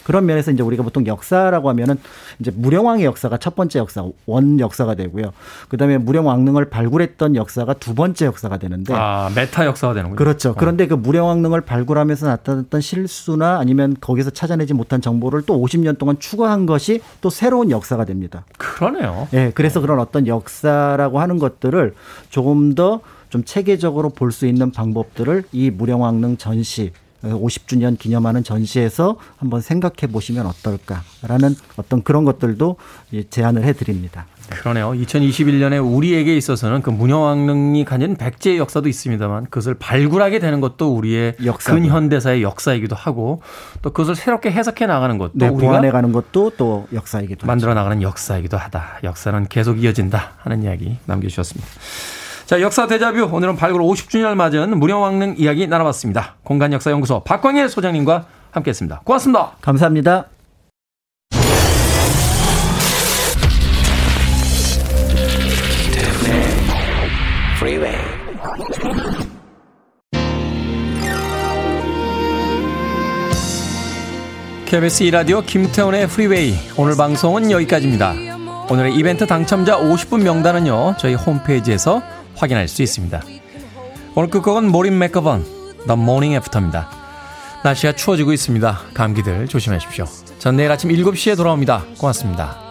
그런 면에서 이제 우리가 보통 역사라고 하면은 이제 무령왕의 역사가 첫 번째 역사, 원 역사가 되고요. 그다음에 무령왕릉을 발굴했던 역사가 두 번째 역사가 되는데 아, 메타 역사가 되는군요. 그렇죠. 어. 그런데 그 무령왕릉을 발굴하면서 나타났던 실수나 아니면 거기서 찾아내지 못한 정보를 또 50년 동안 추가한 것이 또 새로운 역사가 됩니다. 그러네요. 예, 그래서 그런 어떤 역사라고 하는 것들을 조금 더좀 체계적으로 볼 수 있는 방법들을 이 무령왕릉 전시 50주년 기념하는 전시에서 한번 생각해 보시면 어떨까라는 어떤 그런 것들도 제안을 해 드립니다. 그러네요. 2021년에 우리에게 있어서는 그 문영왕릉이 가진 백제의 역사도 있습니다만 그것을 발굴하게 되는 것도 우리의 역사고. 근현대사의 역사이기도 하고 또 그것을 새롭게 해석해 나가는 것도 네, 보완해 가는 것도 또 역사이기도 만들어 하죠. 나가는 역사이기도 하다. 역사는 계속 이어진다 하는 이야기 남겨주셨습니다. 자, 역사 대자뷰. 오늘은 발굴 50주년을 맞은 무령왕릉 이야기 나눠봤습니다. 공간역사연구소 박광일 소장님과 함께 했습니다. 고맙습니다. 감사합니다. KBS 2라디오 김태훈의 프리웨이 오늘 방송은 여기까지입니다. 오늘의 이벤트 당첨자 50분 명단은요. 저희 홈페이지에서 확인할 수 있습니다. 오늘 끝곡은 모린 맥커번 The Morning After입니다. 날씨가 추워지고 있습니다. 감기들 조심하십시오. 전 내일 아침 7시에 돌아옵니다. 고맙습니다.